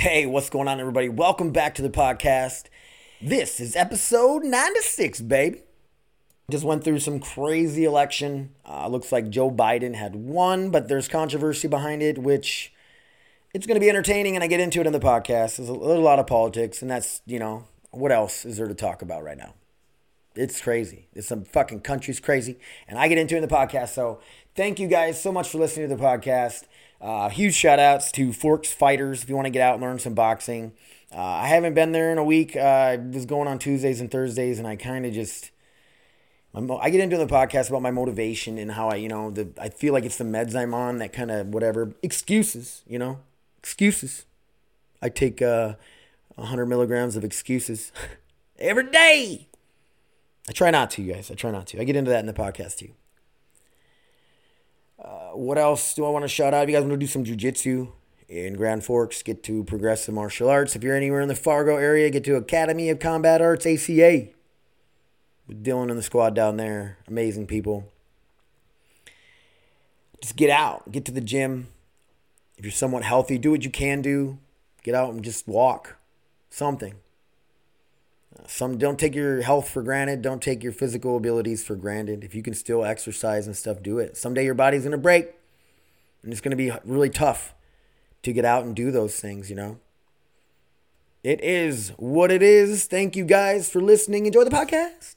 Hey, what's going on, everybody? Welcome back to the podcast. This is episode 96, baby. Just went through some crazy election. Uh, looks like Joe Biden had won, but there's controversy behind it, which it's going to be entertaining, and I get into it in the podcast. There's a, a lot of politics, and that's, you know, what else is there to talk about right now? It's crazy. It's some fucking country's crazy, and I get into it in the podcast. So thank you guys so much for listening to the podcast. Uh, huge shout outs to Forks Fighters if you want to get out and learn some boxing. Uh, I haven't been there in a week. Uh, I was going on Tuesdays and Thursdays, and I kind of just. I get into the podcast about my motivation and how I, you know, the I feel like it's the meds I'm on that kind of whatever excuses, you know, excuses. I take uh, 100 milligrams of excuses every day. I try not to, you guys. I try not to. I get into that in the podcast too. Uh, what else do I want to shout out? If you guys want to do some jujitsu in Grand Forks, get to Progressive Martial Arts. If you're anywhere in the Fargo area, get to Academy of Combat Arts, ACA. With Dylan and the squad down there. Amazing people. Just get out, get to the gym. If you're somewhat healthy, do what you can do. Get out and just walk. Something. Some don't take your health for granted. Don't take your physical abilities for granted. If you can still exercise and stuff, do it. Someday your body's gonna break, and it's gonna be really tough to get out and do those things. You know. It is what it is. Thank you guys for listening. Enjoy the podcast.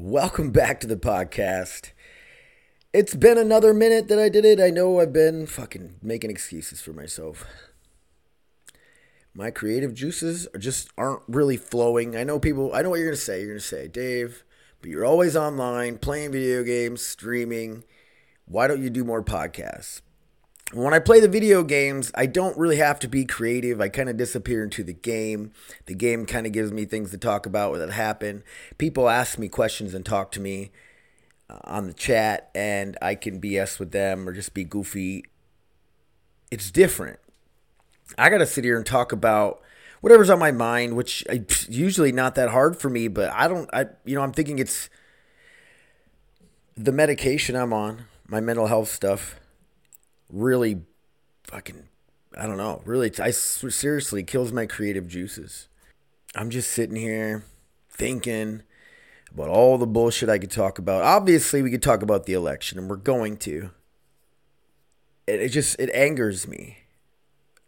Welcome back to the podcast. It's been another minute that I did it. I know I've been fucking making excuses for myself. My creative juices are just aren't really flowing. I know people, I know what you're going to say. You're going to say, Dave, but you're always online, playing video games, streaming. Why don't you do more podcasts? When I play the video games, I don't really have to be creative. I kind of disappear into the game. The game kind of gives me things to talk about that happen. People ask me questions and talk to me uh, on the chat, and I can BS with them or just be goofy. It's different. I got to sit here and talk about whatever's on my mind, which I, usually not that hard for me, but I don't, I, you know, I'm thinking it's the medication I'm on, my mental health stuff really fucking I don't know. Really, I seriously kills my creative juices. I'm just sitting here thinking about all the bullshit I could talk about. Obviously, we could talk about the election, and we're going to. It, it just it angers me.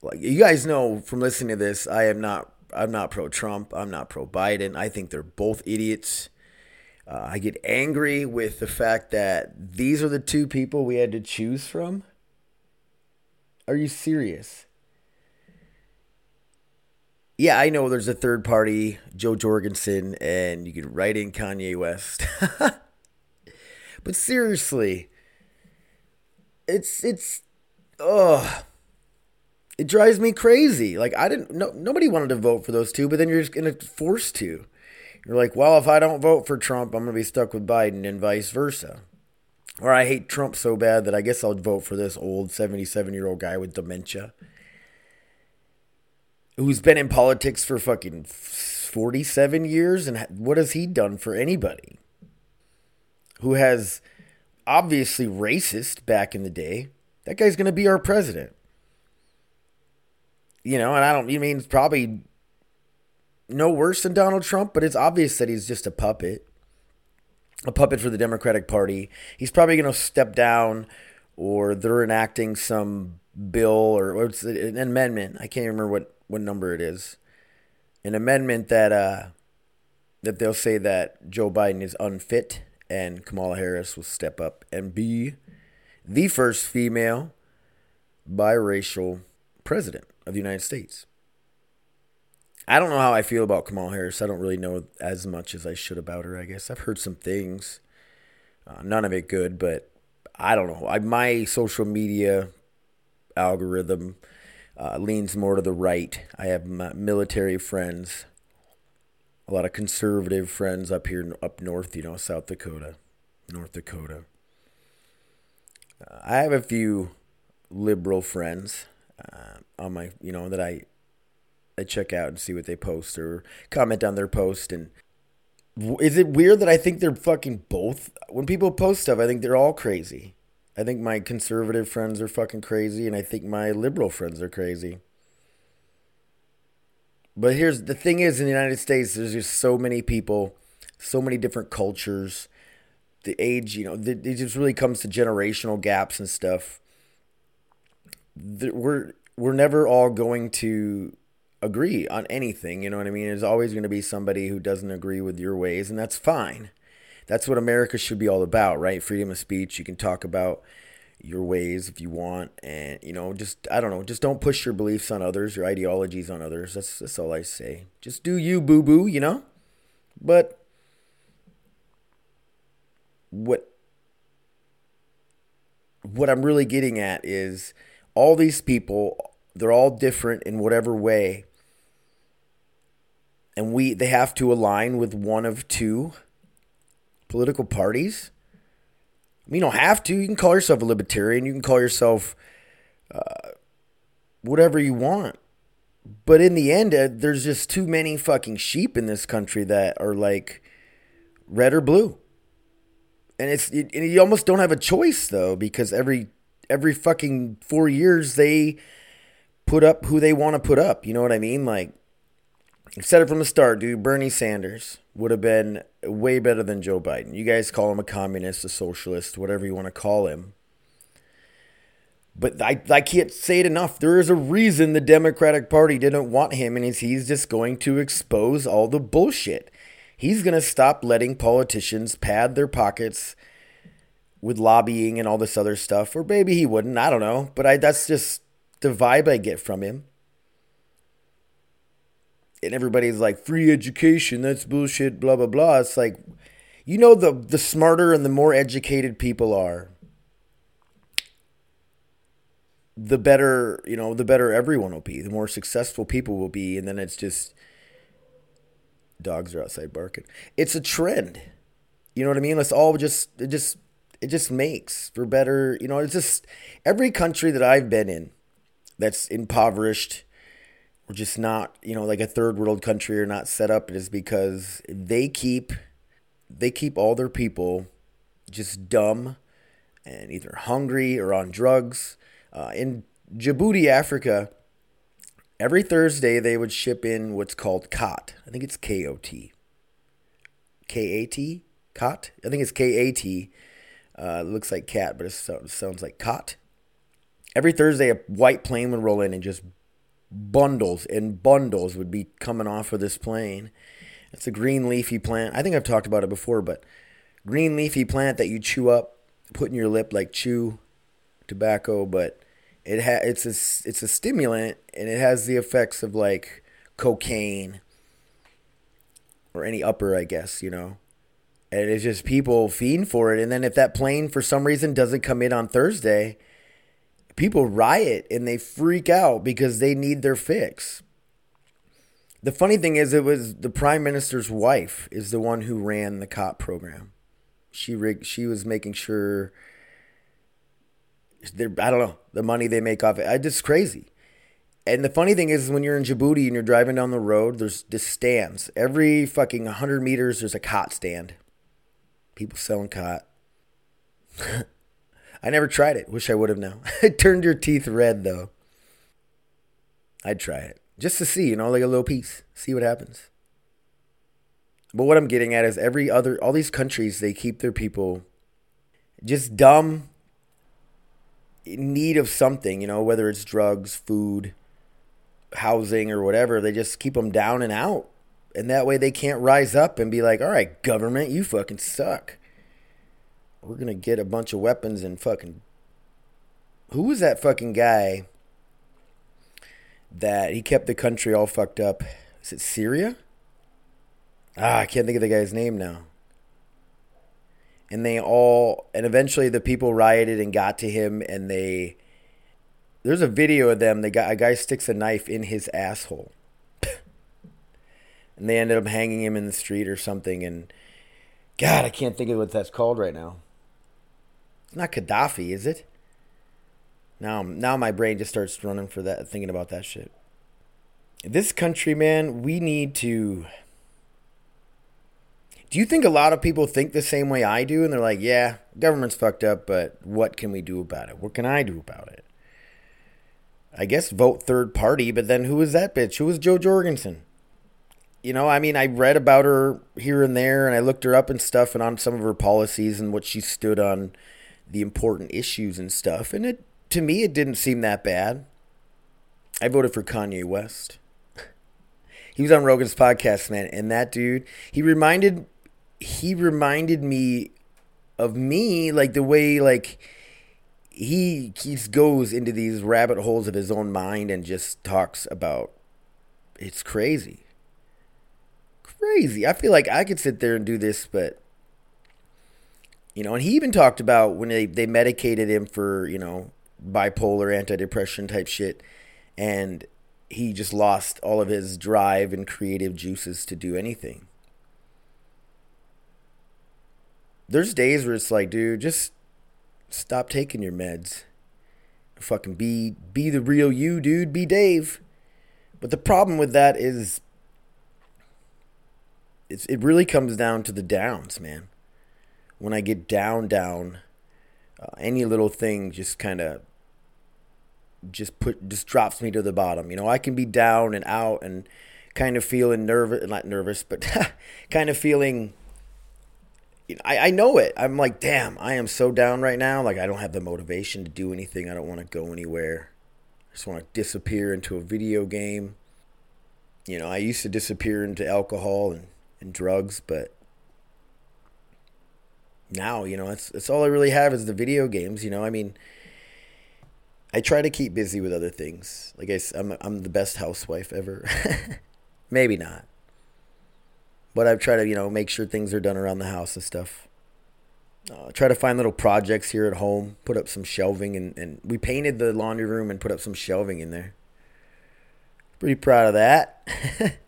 Like you guys know from listening to this, I am not. I'm not pro Trump. I'm not pro Biden. I think they're both idiots. Uh, I get angry with the fact that these are the two people we had to choose from. Are you serious? Yeah, I know there's a third party, Jo Jorgensen, and you could write in Kanye West. but seriously, it's it's ugh. It drives me crazy. Like I didn't no nobody wanted to vote for those two, but then you're just gonna force to. You're like, well, if I don't vote for Trump, I'm gonna be stuck with Biden and vice versa or I hate Trump so bad that I guess I'll vote for this old 77 year old guy with dementia who's been in politics for fucking 47 years. And what has he done for anybody? Who has obviously racist back in the day. That guy's going to be our president. You know, and I don't, you mean, it's probably no worse than Donald Trump, but it's obvious that he's just a puppet a puppet for the Democratic Party. He's probably going to step down, or they're enacting some bill or what's an amendment. I can't remember what, what number it is. An amendment that uh, that they'll say that Joe Biden is unfit and Kamala Harris will step up and be the first female biracial president of the United States. I don't know how I feel about Kamal Harris. I don't really know as much as I should about her, I guess. I've heard some things, uh, none of it good, but I don't know. I, my social media algorithm uh, leans more to the right. I have military friends, a lot of conservative friends up here, up north, you know, South Dakota, North Dakota. Uh, I have a few liberal friends uh, on my, you know, that I I check out and see what they post or comment on their post. And is it weird that I think they're fucking both? When people post stuff, I think they're all crazy. I think my conservative friends are fucking crazy, and I think my liberal friends are crazy. But here's the thing: is in the United States, there's just so many people, so many different cultures. The age, you know, it just really comes to generational gaps and stuff. We're we're never all going to agree on anything. You know what I mean? There's always going to be somebody who doesn't agree with your ways, and that's fine. That's what America should be all about, right? Freedom of speech. You can talk about your ways if you want, and you know, just I don't know, just don't push your beliefs on others, your ideologies on others. That's that's all I say. Just do you, boo boo. You know, but what what I'm really getting at is all these people, they're all different in whatever way and we they have to align with one of two political parties. I mean, you don't have to. You can call yourself a libertarian. You can call yourself uh, whatever you want. But in the end, uh, there's just too many fucking sheep in this country that are like red or blue, and it's it, and you almost don't have a choice though because every every fucking four years they put up who they want to put up. You know what I mean? Like said it from the start, dude. Bernie Sanders would have been way better than Joe Biden. You guys call him a communist, a socialist, whatever you want to call him. But I, I can't say it enough. There is a reason the Democratic Party didn't want him, and he's just going to expose all the bullshit. He's going to stop letting politicians pad their pockets with lobbying and all this other stuff. Or maybe he wouldn't. I don't know. But I, that's just the vibe I get from him and everybody's like free education that's bullshit blah blah blah. It's like you know the the smarter and the more educated people are the better you know the better everyone will be the more successful people will be and then it's just dogs are outside barking. It's a trend. You know what i mean? Let's all just it just it just makes for better you know it's just every country that i've been in that's impoverished just not, you know, like a third world country or not set up, is because they keep they keep all their people just dumb and either hungry or on drugs. Uh, in Djibouti, Africa, every Thursday they would ship in what's called cot. I think it's K O T. K A T? Cot? I think it's K A T. Uh, looks like cat, but it sounds like cot. Every Thursday, a white plane would roll in and just bundles and bundles would be coming off of this plane. It's a green leafy plant. I think I've talked about it before, but green leafy plant that you chew up, put in your lip like chew tobacco, but it ha- it's a it's a stimulant and it has the effects of like cocaine or any upper, I guess, you know. And it's just people fiend for it. And then if that plane for some reason doesn't come in on Thursday, people riot and they freak out because they need their fix. The funny thing is, it was the prime minister's wife is the one who ran the KOT program. She she was making sure. I don't know the money they make off it. I just crazy. And the funny thing is, when you're in Djibouti and you're driving down the road, there's just stands. Every fucking 100 meters, there's a cot stand. People selling KOT. I never tried it. Wish I would have now. it turned your teeth red though. I'd try it just to see, you know, like a little piece, see what happens. But what I'm getting at is every other, all these countries, they keep their people just dumb, in need of something, you know, whether it's drugs, food, housing, or whatever. They just keep them down and out. And that way they can't rise up and be like, all right, government, you fucking suck we're gonna get a bunch of weapons and fucking. Who was that fucking guy? That he kept the country all fucked up. Is it Syria? Ah, I can't think of the guy's name now. And they all, and eventually the people rioted and got to him, and they there's a video of them. They got a guy sticks a knife in his asshole, and they ended up hanging him in the street or something. And God, I can't think of what that's called right now. It's not Gaddafi, is it? Now, now my brain just starts running for that, thinking about that shit. This country, man, we need to. Do you think a lot of people think the same way I do? And they're like, yeah, government's fucked up, but what can we do about it? What can I do about it? I guess vote third party, but then who is that bitch? Who is Joe Jo Jorgensen? You know, I mean, I read about her here and there, and I looked her up and stuff, and on some of her policies and what she stood on, the important issues and stuff. And it, to me, it didn't seem that bad. I voted for Kanye West. he was on Rogan's podcast, man, and that dude, he reminded, he reminded me of me, like the way, like he he goes into these rabbit holes of his own mind and just talks about it's crazy crazy i feel like i could sit there and do this but you know and he even talked about when they, they medicated him for you know bipolar antidepressant type shit and he just lost all of his drive and creative juices to do anything there's days where it's like dude just stop taking your meds. Fucking be be the real you, dude. Be Dave. But the problem with that is it's, it really comes down to the downs, man. When I get down, down, uh, any little thing just kind of just put just drops me to the bottom. You know, I can be down and out and kind of feeling nervous, not nervous, but kind of feeling I, I know it. I'm like, damn, I am so down right now. Like, I don't have the motivation to do anything. I don't want to go anywhere. I just want to disappear into a video game. You know, I used to disappear into alcohol and, and drugs, but now, you know, that's, that's all I really have is the video games. You know, I mean, I try to keep busy with other things. Like I, I'm, I'm the best housewife ever. Maybe not. But I've tried to, you know, make sure things are done around the house and stuff. Uh, try to find little projects here at home. Put up some shelving, and, and we painted the laundry room and put up some shelving in there. Pretty proud of that.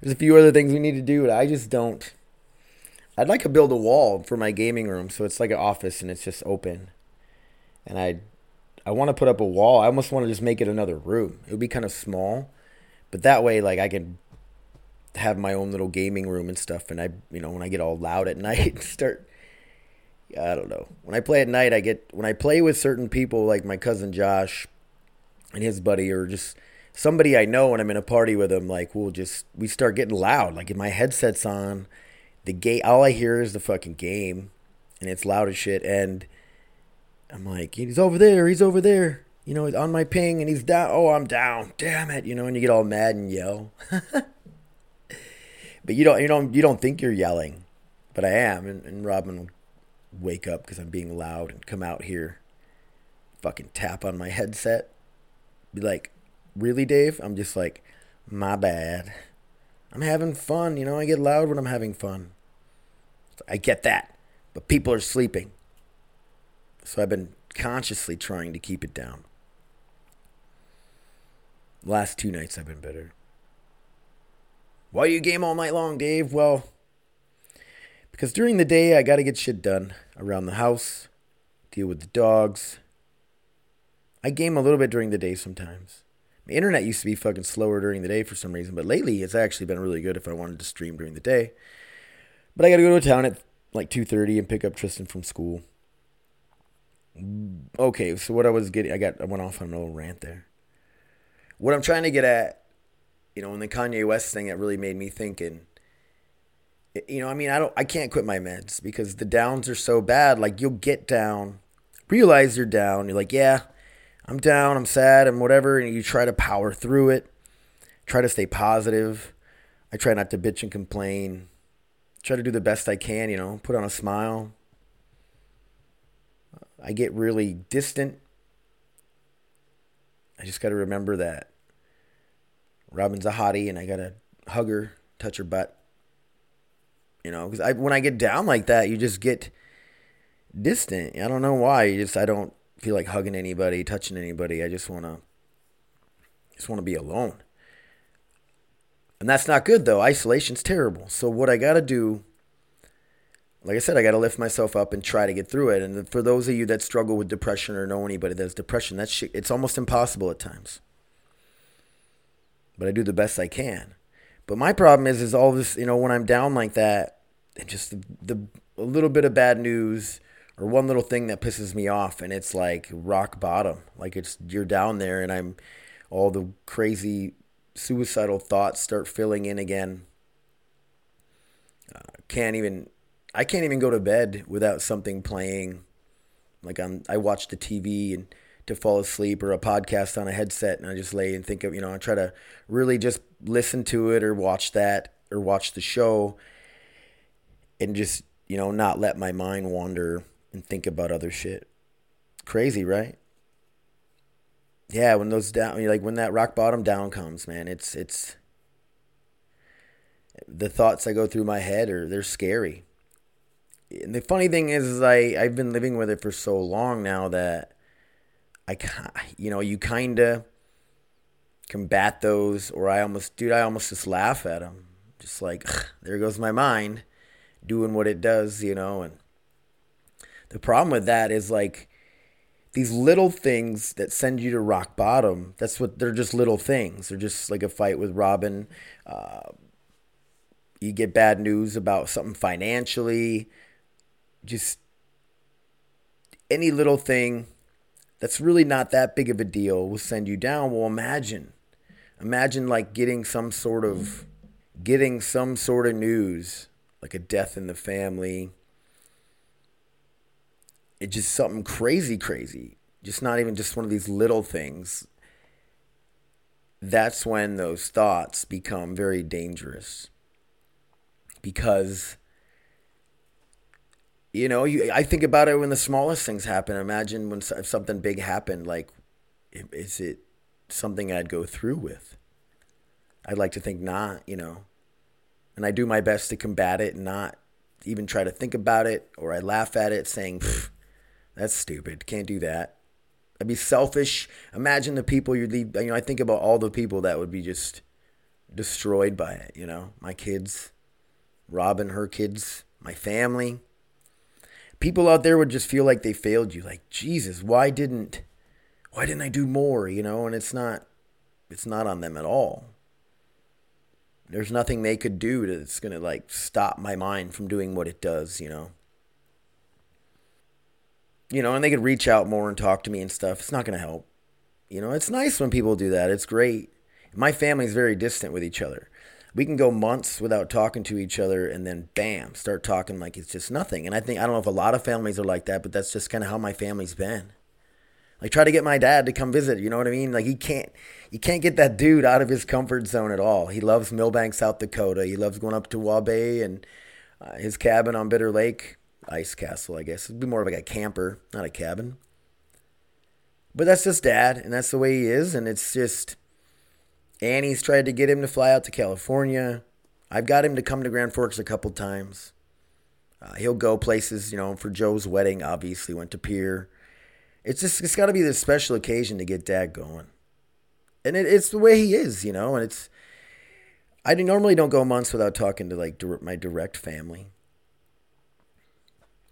There's a few other things we need to do, but I just don't. I'd like to build a wall for my gaming room, so it's like an office and it's just open. And I, I want to put up a wall. I almost want to just make it another room. It would be kind of small, but that way, like I can have my own little gaming room and stuff. And I, you know, when I get all loud at night, start. I don't know. When I play at night, I get when I play with certain people like my cousin Josh and his buddy, or just somebody I know, when I'm in a party with them, like we'll just we start getting loud. Like if my headset's on, the game, all I hear is the fucking game, and it's loud as shit. And I'm like, he's over there, he's over there. You know, he's on my ping, and he's down. Oh, I'm down. Damn it! You know, and you get all mad and yell. but you don't you don't you don't think you're yelling, but I am. And, and Robin will wake up because I'm being loud and come out here, fucking tap on my headset, be like, "Really, Dave?" I'm just like, "My bad." I'm having fun, you know. I get loud when I'm having fun. I get that, but people are sleeping, so I've been consciously trying to keep it down. Last two nights I've been better. Why you game all night long, Dave? Well, because during the day I got to get shit done around the house, deal with the dogs. I game a little bit during the day sometimes. Internet used to be fucking slower during the day for some reason, but lately it's actually been really good if I wanted to stream during the day. But I got to go to town at like 2:30 and pick up Tristan from school. Okay, so what I was getting I got I went off on a little rant there. What I'm trying to get at you know, when the Kanye West thing, that really made me thinking. You know, I mean, I don't, I can't quit my meds because the downs are so bad. Like you'll get down, realize you're down. You're like, yeah, I'm down, I'm sad, and whatever, and you try to power through it. Try to stay positive. I try not to bitch and complain. Try to do the best I can. You know, put on a smile. I get really distant. I just got to remember that Robin's a hottie, and I gotta hug her, touch her butt. You know, because I when I get down like that, you just get distant. I don't know why. You just I don't feel like hugging anybody, touching anybody. I just want to just want to be alone. And that's not good though. Isolation's terrible. So what I got to do like I said, I got to lift myself up and try to get through it. And for those of you that struggle with depression or know anybody that's depression, that's shit, it's almost impossible at times. But I do the best I can. But my problem is, is all this, you know, when I'm down like that, and just the, the a little bit of bad news or one little thing that pisses me off, and it's like rock bottom. Like it's you're down there, and I'm all the crazy suicidal thoughts start filling in again. Uh, can't even I can't even go to bed without something playing. Like on, I watch the TV and to fall asleep or a podcast on a headset, and I just lay and think of, you know, I try to really just listen to it or watch that or watch the show, and just you know not let my mind wander and think about other shit. Crazy, right? Yeah, when those down, like when that rock bottom down comes, man, it's it's the thoughts that go through my head are they're scary and the funny thing is, is I I've been living with it for so long now that I you know you kind of combat those, or I almost dude I almost just laugh at them, just like there goes my mind doing what it does, you know. And the problem with that is like these little things that send you to rock bottom. That's what they're just little things. They're just like a fight with Robin. Uh, you get bad news about something financially just any little thing that's really not that big of a deal will send you down. Well, imagine, imagine like getting some sort of, getting some sort of news, like a death in the family. It's just something crazy, crazy. Just not even just one of these little things. That's when those thoughts become very dangerous. Because you know, you, I think about it when the smallest things happen. Imagine when if something big happened, like, is it something I'd go through with? I'd like to think not, you know. And I do my best to combat it and not even try to think about it, or I laugh at it saying, that's stupid. Can't do that. I'd be selfish. Imagine the people you'd leave. You know, I think about all the people that would be just destroyed by it, you know, my kids, Robin, her kids, my family people out there would just feel like they failed you. Like, Jesus, why didn't why didn't I do more? You know, and it's not it's not on them at all. There's nothing they could do that's gonna like stop my mind from doing what it does, you know. You know, and they could reach out more and talk to me and stuff. It's not gonna help. You know, it's nice when people do that. It's great. My family's very distant with each other we can go months without talking to each other and then bam start talking like it's just nothing and i think i don't know if a lot of families are like that but that's just kind of how my family's been like try to get my dad to come visit you know what i mean like he can't you can't get that dude out of his comfort zone at all he loves milbank south dakota he loves going up to waubay and uh, his cabin on bitter lake ice castle i guess it'd be more of like a camper not a cabin but that's just dad and that's the way he is and it's just Annie's tried to get him to fly out to California. I've got him to come to Grand Forks a couple times. Uh, he'll go places, you know, for Joe's wedding, obviously, went to Pierre. It's just, it's got to be this special occasion to get dad going. And it, it's the way he is, you know, and it's, I normally don't go months without talking to like my direct family.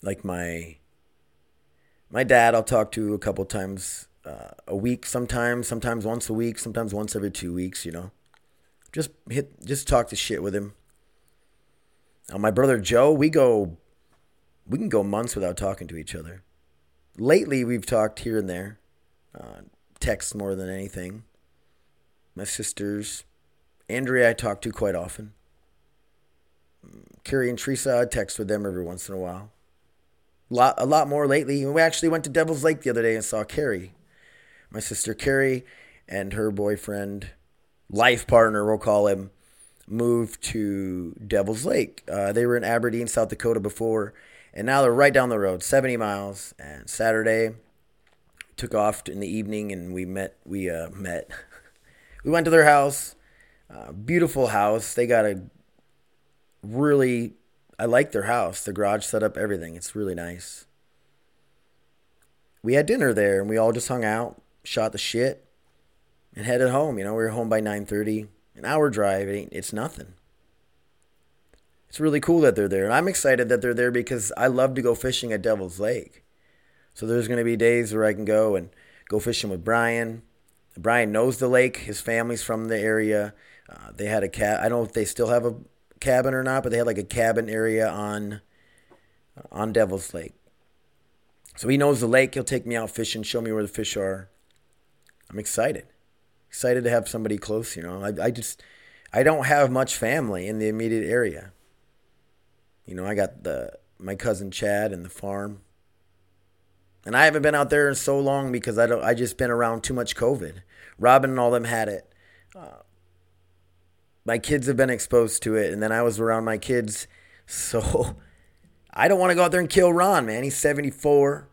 Like my, my dad, I'll talk to a couple times uh, a week sometimes, sometimes once a week, sometimes once every two weeks, you know. Just hit, just talk to shit with him. My brother Joe, we go, we can go months without talking to each other. Lately, we've talked here and there, uh, text more than anything. My sisters, Andrea, I talk to quite often. Carrie and Teresa, I text with them every once in a while. Lot, a lot more lately. We actually went to Devil's Lake the other day and saw Carrie my sister Carrie and her boyfriend, life partner, we'll call him, moved to Devil's Lake. Uh, they were in Aberdeen, South Dakota before, and now they're right down the road, 70 miles. And Saturday, took off in the evening, and we met. We uh, met. we went to their house. Uh, beautiful house. They got a really. I like their house. The garage setup, everything. It's really nice. we had dinner there and we all just hung out, shot the shit, and headed home. You know, we were home by 9:30. An hour drive, it it's nothing. It's really cool that they're there. And I'm excited that they're there because I love to go fishing at Devil's Lake. So there's going to be days where I can go and go fishing with Brian. Brian knows the lake. His family's from the area. Uh, they had a cat. I don't know if they still have a cabin or not, but they had like a cabin area on on Devil's Lake. So he knows the lake. He'll take me out fishing, show me where the fish are. I'm excited. Excited to have somebody close, you know. I, I just I don't have much family in the immediate area. You know, I got the my cousin Chad and the farm. And I haven't been out there in so long because I don't I just been around too much COVID. Robin and all them had it. Uh, my kids have been exposed to it and then I was around my kids so I don't want to go out there and kill Ron, man. He's 74.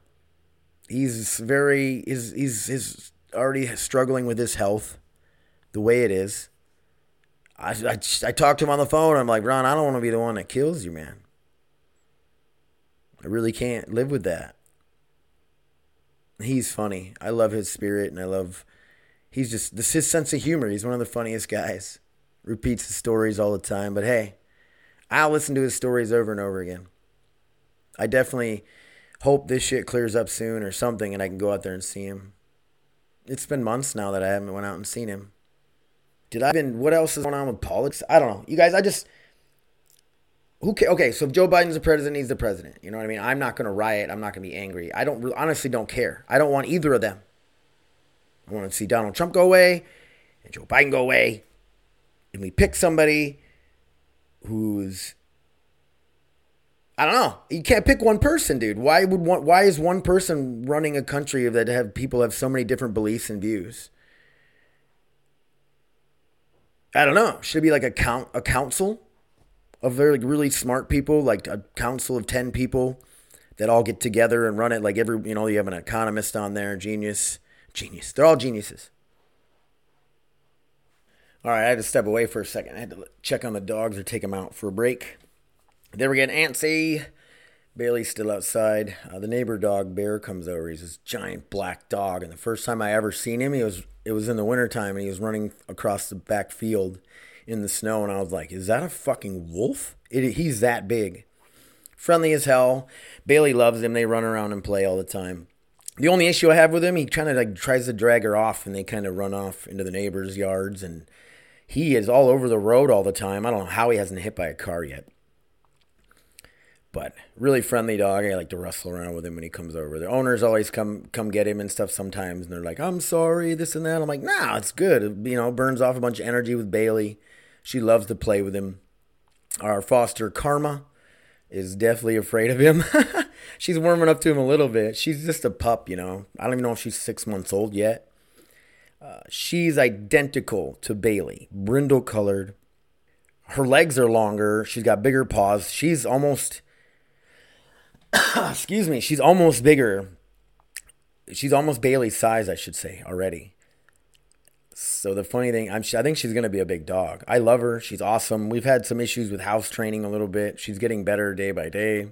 He's very he's he's he's already struggling with his health the way it is. I, I, I talked to him on the phone. I'm like, Ron, I don't want to be the one that kills you, man. I really can't live with that. He's funny. I love his spirit, and I love. He's just this his sense of humor. He's one of the funniest guys. Repeats the stories all the time, but hey, I'll listen to his stories over and over again. I definitely hope this shit clears up soon or something, and I can go out there and see him. It's been months now that I haven't went out and seen him. Did I been? What else is going on with politics? I don't know. You guys, I just who ca- okay so if joe biden's the president he's the president you know what i mean i'm not going to riot i'm not going to be angry i don't honestly don't care i don't want either of them i want to see donald trump go away and joe biden go away and we pick somebody who's i don't know you can't pick one person dude why would one why is one person running a country that have people have so many different beliefs and views i don't know should it be like a count a council of very like really smart people, like a council of ten people that all get together and run it. Like every you know, you have an economist on there, genius, genius. They're all geniuses. All right, I had to step away for a second. I had to check on the dogs or take them out for a break. There we get Antsy. Bailey's still outside. Uh, the neighbor dog Bear comes over. He's this giant black dog, and the first time I ever seen him, he was it was in the wintertime, and he was running across the back field in the snow, and I was like, "Is that a fucking wolf?" It, he's that big, friendly as hell. Bailey loves him. They run around and play all the time. The only issue I have with him, he kind of like tries to drag her off, and they kind of run off into the neighbors' yards, and he is all over the road all the time. I don't know how he hasn't hit by a car yet. But really friendly dog. I like to wrestle around with him when he comes over. The owners always come come get him and stuff sometimes, and they're like, "I'm sorry, this and that." I'm like, "Nah, it's good. It, you know, burns off a bunch of energy with Bailey. She loves to play with him. Our foster Karma is definitely afraid of him. she's warming up to him a little bit. She's just a pup, you know. I don't even know if she's six months old yet. Uh, she's identical to Bailey, brindle colored. Her legs are longer. She's got bigger paws. She's almost, excuse me, she's almost bigger. She's almost Bailey's size, I should say, already. So the funny thing, I'm, I think she's going to be a big dog. I love her. She's awesome. We've had some issues with house training a little bit. She's getting better day by day.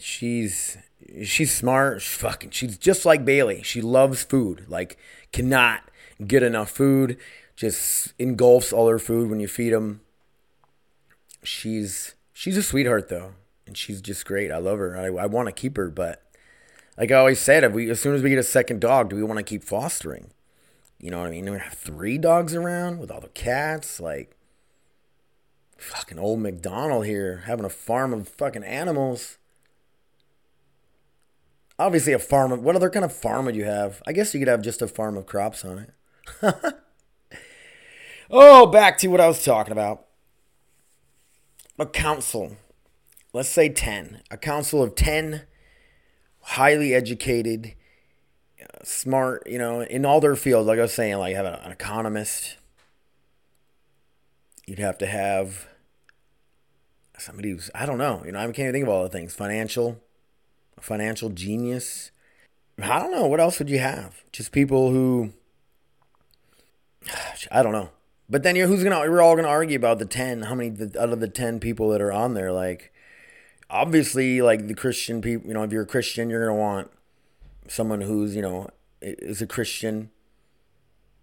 She's she's smart. She's fucking. She's just like Bailey. She loves food. Like cannot get enough food. Just engulfs all her food when you feed them. She's she's a sweetheart though, and she's just great. I love her. I, I want to keep her, but like I always said, if we as soon as we get a second dog, do we want to keep fostering? You know what I mean? We have three dogs around with all the cats, like fucking old McDonald here having a farm of fucking animals. Obviously, a farm of what other kind of farm would you have? I guess you could have just a farm of crops on it. oh, back to what I was talking about. A council. Let's say 10. A council of 10 highly educated, smart, you know, in all their fields. Like I was saying, like you have an economist. You'd have to have somebody who's I don't know, you know, I can't even think of all the things. Financial, financial genius. I don't know. What else would you have? Just people who I don't know. But then you're who's gonna we're all gonna argue about the ten, how many out of the ten people that are on there, like obviously like the Christian people, you know, if you're a Christian, you're gonna want someone who's you know is a Christian.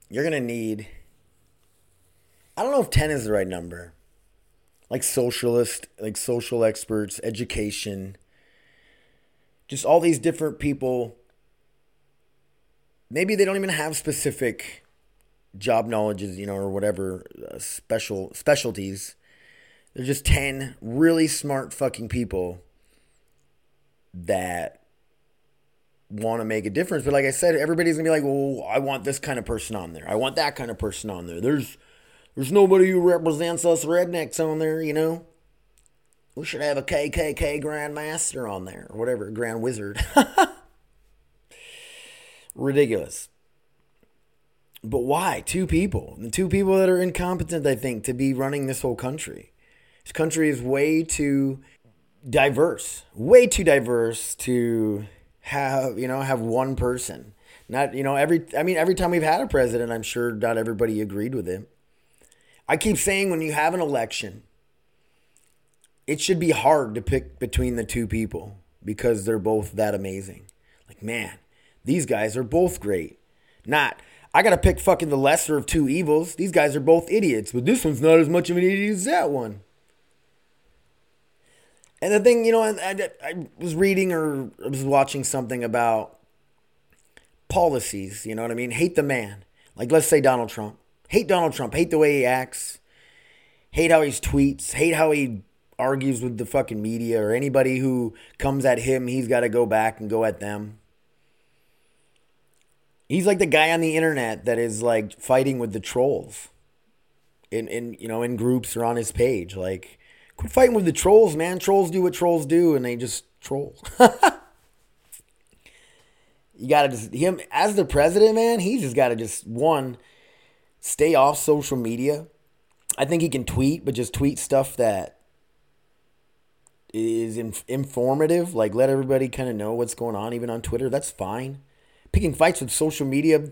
You're gonna need. I don't know if ten is the right number. Like socialist, like social experts, education, just all these different people. Maybe they don't even have specific job knowledges, you know, or whatever uh, special specialties. They're just 10 really smart fucking people that want to make a difference. But like I said, everybody's going to be like, "Well, I want this kind of person on there. I want that kind of person on there." There's there's nobody who represents us rednecks on there, you know? We should have a KKK Grandmaster on there or whatever, Grand Wizard. Ridiculous. But why? Two people. The two people that are incompetent, I think, to be running this whole country. This country is way too diverse, way too diverse to have, you know, have one person. Not, you know, every, I mean, every time we've had a president, I'm sure not everybody agreed with him. I keep saying when you have an election, it should be hard to pick between the two people because they're both that amazing. Like, man, these guys are both great. Not, I got to pick fucking the lesser of two evils. These guys are both idiots, but this one's not as much of an idiot as that one. And the thing, you know, I, I, I was reading or I was watching something about policies, you know what I mean? Hate the man. Like, let's say Donald Trump. Hate Donald Trump. Hate the way he acts. Hate how he tweets. Hate how he argues with the fucking media or anybody who comes at him, he's got to go back and go at them. He's like the guy on the internet that is like fighting with the trolls in in you know in groups or on his page. Like quit fighting with the trolls man. Trolls do what trolls do and they just troll. You gotta just him as the president man he's just gotta just one stay off social media. I think he can tweet but just tweet stuff that is inf- informative like let everybody kind of know what's going on even on twitter that's fine. Picking fights with social media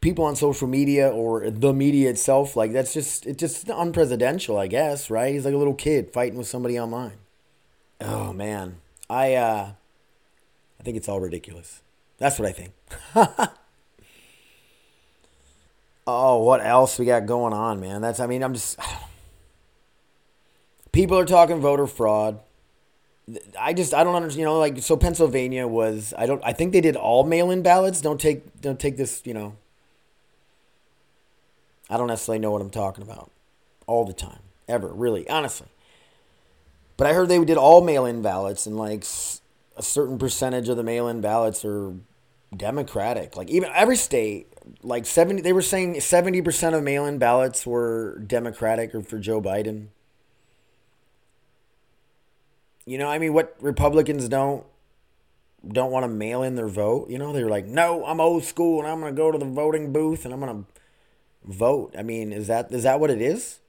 people on social media or the media itself like that's just it's just unpresidential i guess right? He's like a little kid fighting with somebody online. Oh man. I uh i think it's all ridiculous. That's what i think. Oh what else we got going on man? That's i mean i'm just people are talking voter fraud I just I don't understand. You know, like so Pennsylvania was I don't I think they did all mail-in ballots. Don't take don't take this. You know, I don't necessarily know what I'm talking about all the time ever really honestly. But I heard they did all mail-in ballots and like a certain percentage of the mail-in ballots are Democratic. Like even every state, like seventy, they were saying seventy percent of mail-in ballots were Democratic or for Joe Biden. You know, I mean, what Republicans don't don't want to mail in their vote. You know, they're like, no, I'm old school and I'm going to go to the voting booth and I'm going to vote. I mean, is that is that what it is?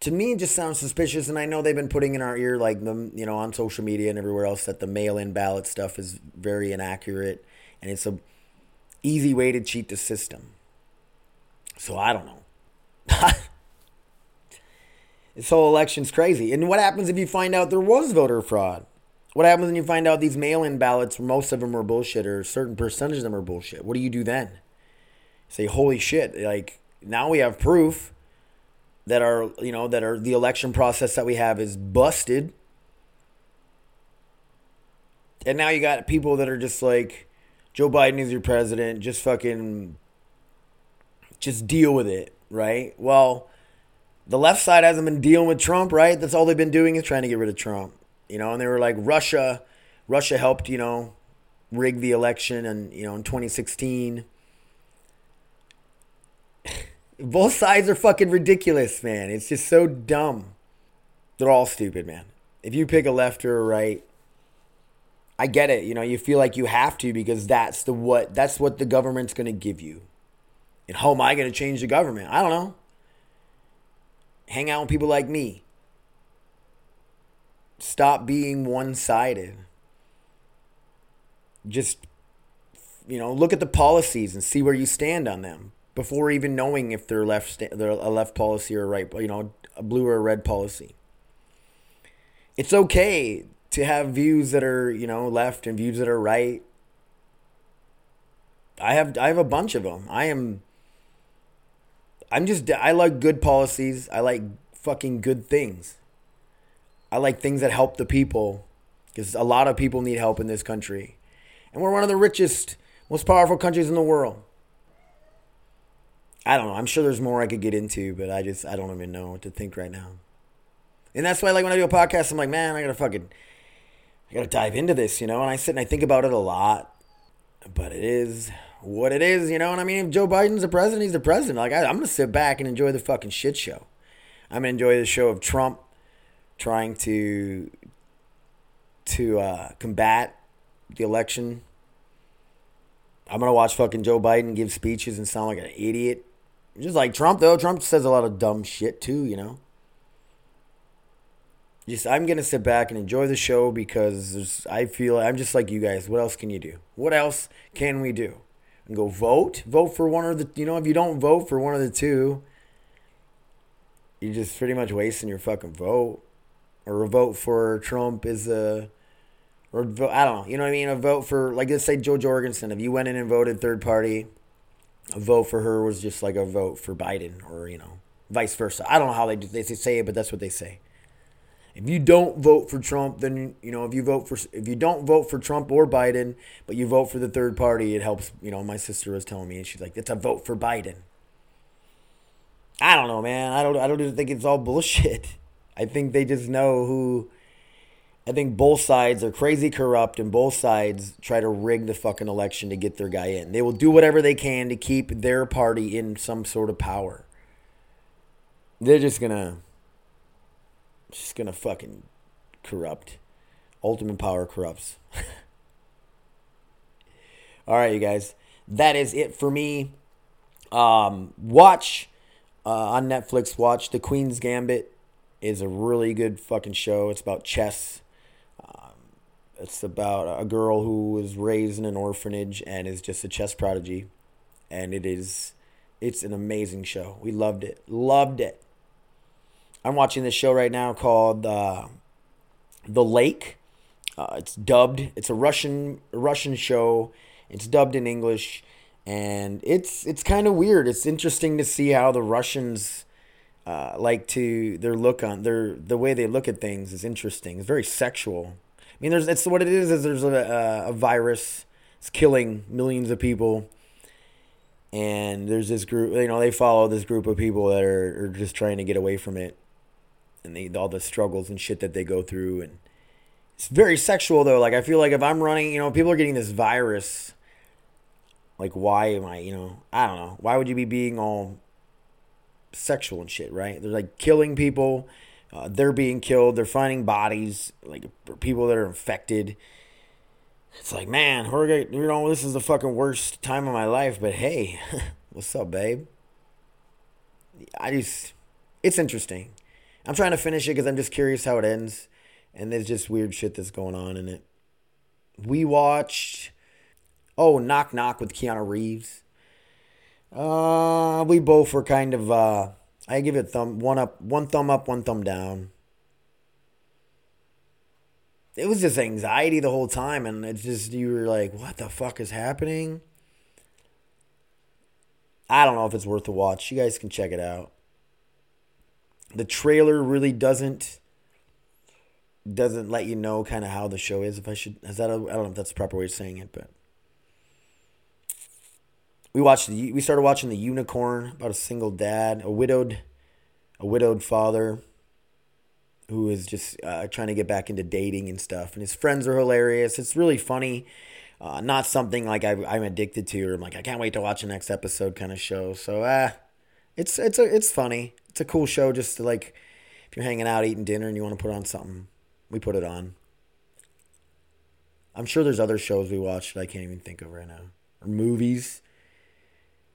To me, it just sounds suspicious, and I know they've been putting in our ear, like the you know on social media and everywhere else, that the mail-in ballot stuff is very inaccurate, and it's a easy way to cheat the system. So I don't know. This whole election's crazy. And what happens if you find out there was voter fraud? What happens when you find out these mail in ballots, most of them are bullshit or a certain percentage of them are bullshit? What do you do then? Say, holy shit, like now we have proof that our, you know, that our the election process that we have is busted. And now you got people that are just like, Joe Biden is your president, just fucking just deal with it, right? Well, the left side hasn't been dealing with Trump, right? That's all they've been doing is trying to get rid of Trump. You know, and they were like Russia, Russia helped, you know, rig the election and, you know, in 2016. Both sides are fucking ridiculous, man. It's just so dumb. They're all stupid, man. If you pick a left or a right, I get it. You know, you feel like you have to because that's the what that's what the government's going to give you. And how am I going to change the government? I don't know hang out with people like me. Stop being one sided. Just, you know, look at the policies and see where you stand on them before even knowing if they're left, they're a left policy or a right, you know, a blue or a red policy. it's okay to have views that are, you know, left and views that are right. I have I have a bunch of them. I am I'm just I like good policies. I like fucking good things. I like things that help the people because a lot of people need help in this country. And we're one of the richest, most powerful countries in the world. I don't know. I'm sure there's more I could get into, but I just I don't even know what to think right now. And that's why like when I do a podcast, I'm like, man, I gotta fucking I gotta dive into this, you know, and I sit and I think about it a lot. But it is what it is, you know. And I mean, if Joe Biden's the president, he's the president. Like I, I'm gonna sit back and enjoy the fucking shit show. I'm gonna enjoy the show of Trump trying to to uh, combat the election. I'm gonna watch fucking Joe Biden give speeches and sound like an idiot. Just like Trump though, Trump says a lot of dumb shit too, you know. Just I'm gonna sit back and enjoy the show because I feel I'm just like you guys. What else can you do? What else can we do? And go vote, vote for one of the. You know, if you don't vote for one of the two, you're just pretty much wasting your fucking vote. Or a vote for Trump is a or vote, I don't know, you know what I mean? A vote for, like, let's say Jo Jorgensen. If you went in and voted third party, a vote for her was just like a vote for Biden, or you know, vice versa. I don't know how they do, they say it, but that's what they say. If you don't vote for Trump, then you know if you vote for if you don't vote for Trump or Biden, but you vote for the third party, it helps. You know, my sister was telling me, and she's like, "It's a vote for Biden." I don't know, man. I don't. I don't even think it's all bullshit. I think they just know who. I think both sides are crazy corrupt, and both sides try to rig the fucking election to get their guy in. They will do whatever they can to keep their party in some sort of power. They're just gonna, just gonna fucking corrupt. Ultimate power corrupts. All right, you guys. That is it for me. Um, watch uh, on Netflix. Watch The Queen's Gambit is a really good fucking show. It's about chess. Um, it's about a girl who was raised in an orphanage and is just a chess prodigy, and it is it's an amazing show. We loved it, loved it. I'm watching this show right now called uh, The Lake. Uh, it's dubbed. It's a Russian Russian show. It's dubbed in English, and it's it's kind of weird. It's interesting to see how the Russians uh, like to their look on their the way they look at things is interesting. It's very sexual. I mean, there's it's what it is. Is there's a, a virus. It's killing millions of people, and there's this group. You know, they follow this group of people that are, are just trying to get away from it, and they all the struggles and shit that they go through, and it's very sexual though. Like I feel like if I'm running, you know, people are getting this virus. Like why am I? You know, I don't know. Why would you be being all sexual and shit, right? They're like killing people. Uh, they're being killed. They're finding bodies, like people that are infected. It's like, man, we're you know, this is the fucking worst time of my life. But hey, what's up, babe? I just, it's interesting. I'm trying to finish it because I'm just curious how it ends, and there's just weird shit that's going on in it. We watched, oh, Knock Knock with Keanu Reeves. Uh, we both were kind of. Uh, I give it thumb one up, one thumb up, one thumb down. It was just anxiety the whole time, and it's just you were like, "What the fuck is happening?" I don't know if it's worth a watch. You guys can check it out. The trailer really doesn't doesn't let you know kind of how the show is. If I should, is that I don't know if that's the proper way of saying it, but we watched the, we started watching the unicorn about a single dad a widowed a widowed father who is just uh, trying to get back into dating and stuff and his friends are hilarious it's really funny uh, not something like I, i'm addicted to or i'm like i can't wait to watch the next episode kind of show so uh it's it's a, it's funny it's a cool show just to like if you're hanging out eating dinner and you want to put on something we put it on i'm sure there's other shows we watch that i can't even think of right now or movies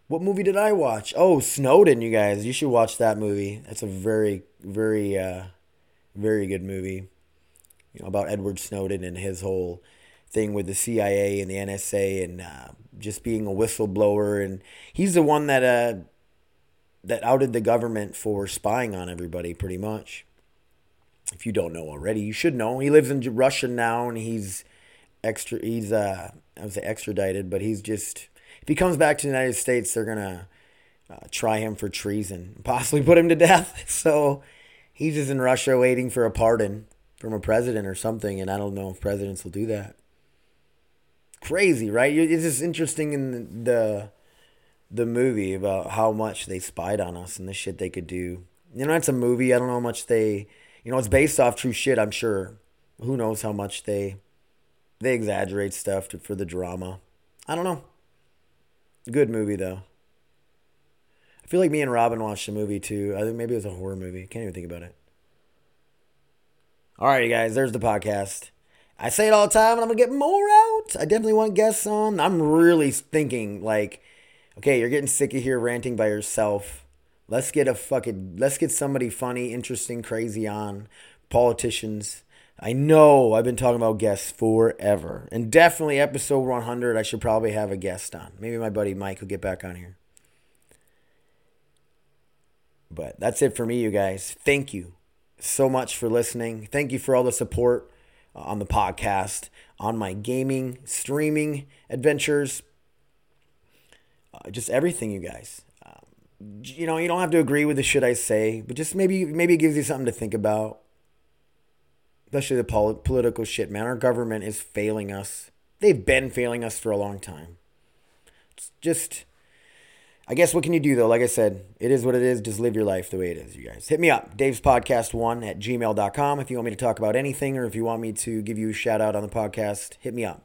what movie did I watch? Oh, Snowden, you guys. You should watch that movie. That's a very, very, uh, very good movie. You know, about Edward Snowden and his whole thing with the CIA and the NSA and uh, just being a whistleblower. And he's the one that uh, that outed the government for spying on everybody, pretty much. If you don't know already, you should know. He lives in Russia now, and he's extra. He's uh, I would say extradited, but he's just. If he comes back to the United States, they're gonna uh, try him for treason, possibly put him to death. So he's just in Russia waiting for a pardon from a president or something, and I don't know if presidents will do that. Crazy, right? It's just interesting in the the movie about how much they spied on us and the shit they could do. You know, it's a movie. I don't know how much they, you know, it's based off true shit. I'm sure. Who knows how much they they exaggerate stuff to, for the drama. I don't know. Good movie though. I feel like me and Robin watched a movie too. I think maybe it was a horror movie. Can't even think about it. All right, you guys. There's the podcast. I say it all the time, and I'm gonna get more out. I definitely want guests on. I'm really thinking like, okay, you're getting sick of here ranting by yourself. Let's get a fucking let's get somebody funny, interesting, crazy on. Politicians. I know I've been talking about guests forever. And definitely episode 100, I should probably have a guest on. Maybe my buddy Mike will get back on here. But that's it for me, you guys. Thank you so much for listening. Thank you for all the support uh, on the podcast, on my gaming, streaming adventures, uh, just everything, you guys. Um, you know, you don't have to agree with the shit I say, but just maybe maybe it gives you something to think about. Especially the pol- political shit, man. Our government is failing us. They've been failing us for a long time. It's just I guess what can you do though? Like I said, it is what it is. Just live your life the way it is, you guys. Hit me up, Dave's Podcast One at gmail.com. If you want me to talk about anything or if you want me to give you a shout out on the podcast, hit me up.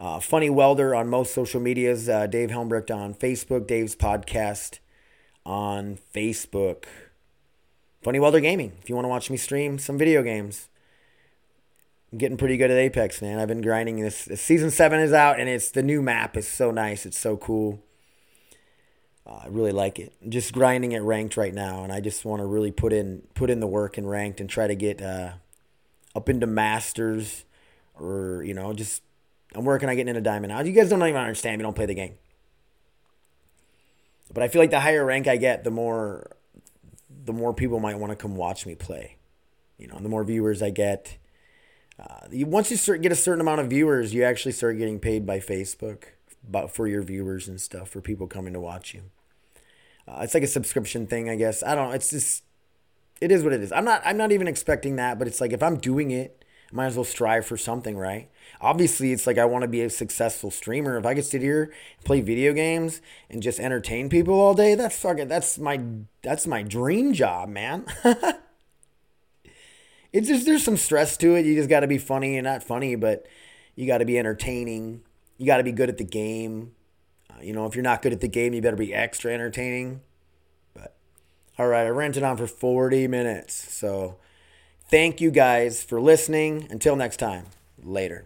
Uh, Funny Welder on most social medias. Uh, Dave Helmbrecht on Facebook. Dave's Podcast on Facebook. Funny Welder Gaming. If you want to watch me stream some video games, I'm getting pretty good at Apex, man. I've been grinding this. Season seven is out, and it's the new map is so nice. It's so cool. Uh, I really like it. I'm just grinding at ranked right now, and I just want to really put in put in the work in ranked and try to get uh, up into masters, or you know, just I'm working on getting into diamond. Now you guys don't even understand. You don't play the game, but I feel like the higher rank I get, the more the more people might want to come watch me play. You know, and the more viewers I get. Uh, you, once you start get a certain amount of viewers, you actually start getting paid by Facebook but for your viewers and stuff for people coming to watch you. Uh, it's like a subscription thing, I guess. I don't know. It's just it is what it is. I'm not I'm not even expecting that, but it's like if I'm doing it, might as well strive for something, right? Obviously, it's like I want to be a successful streamer. If I could sit here, play video games, and just entertain people all day, that's fucking that's my that's my dream job, man. it's just there's some stress to it. You just got to be funny and not funny, but you got to be entertaining you got to be good at the game. Uh, you know, if you're not good at the game, you better be extra entertaining. But all right, I ranted on for 40 minutes. So thank you guys for listening. Until next time, later.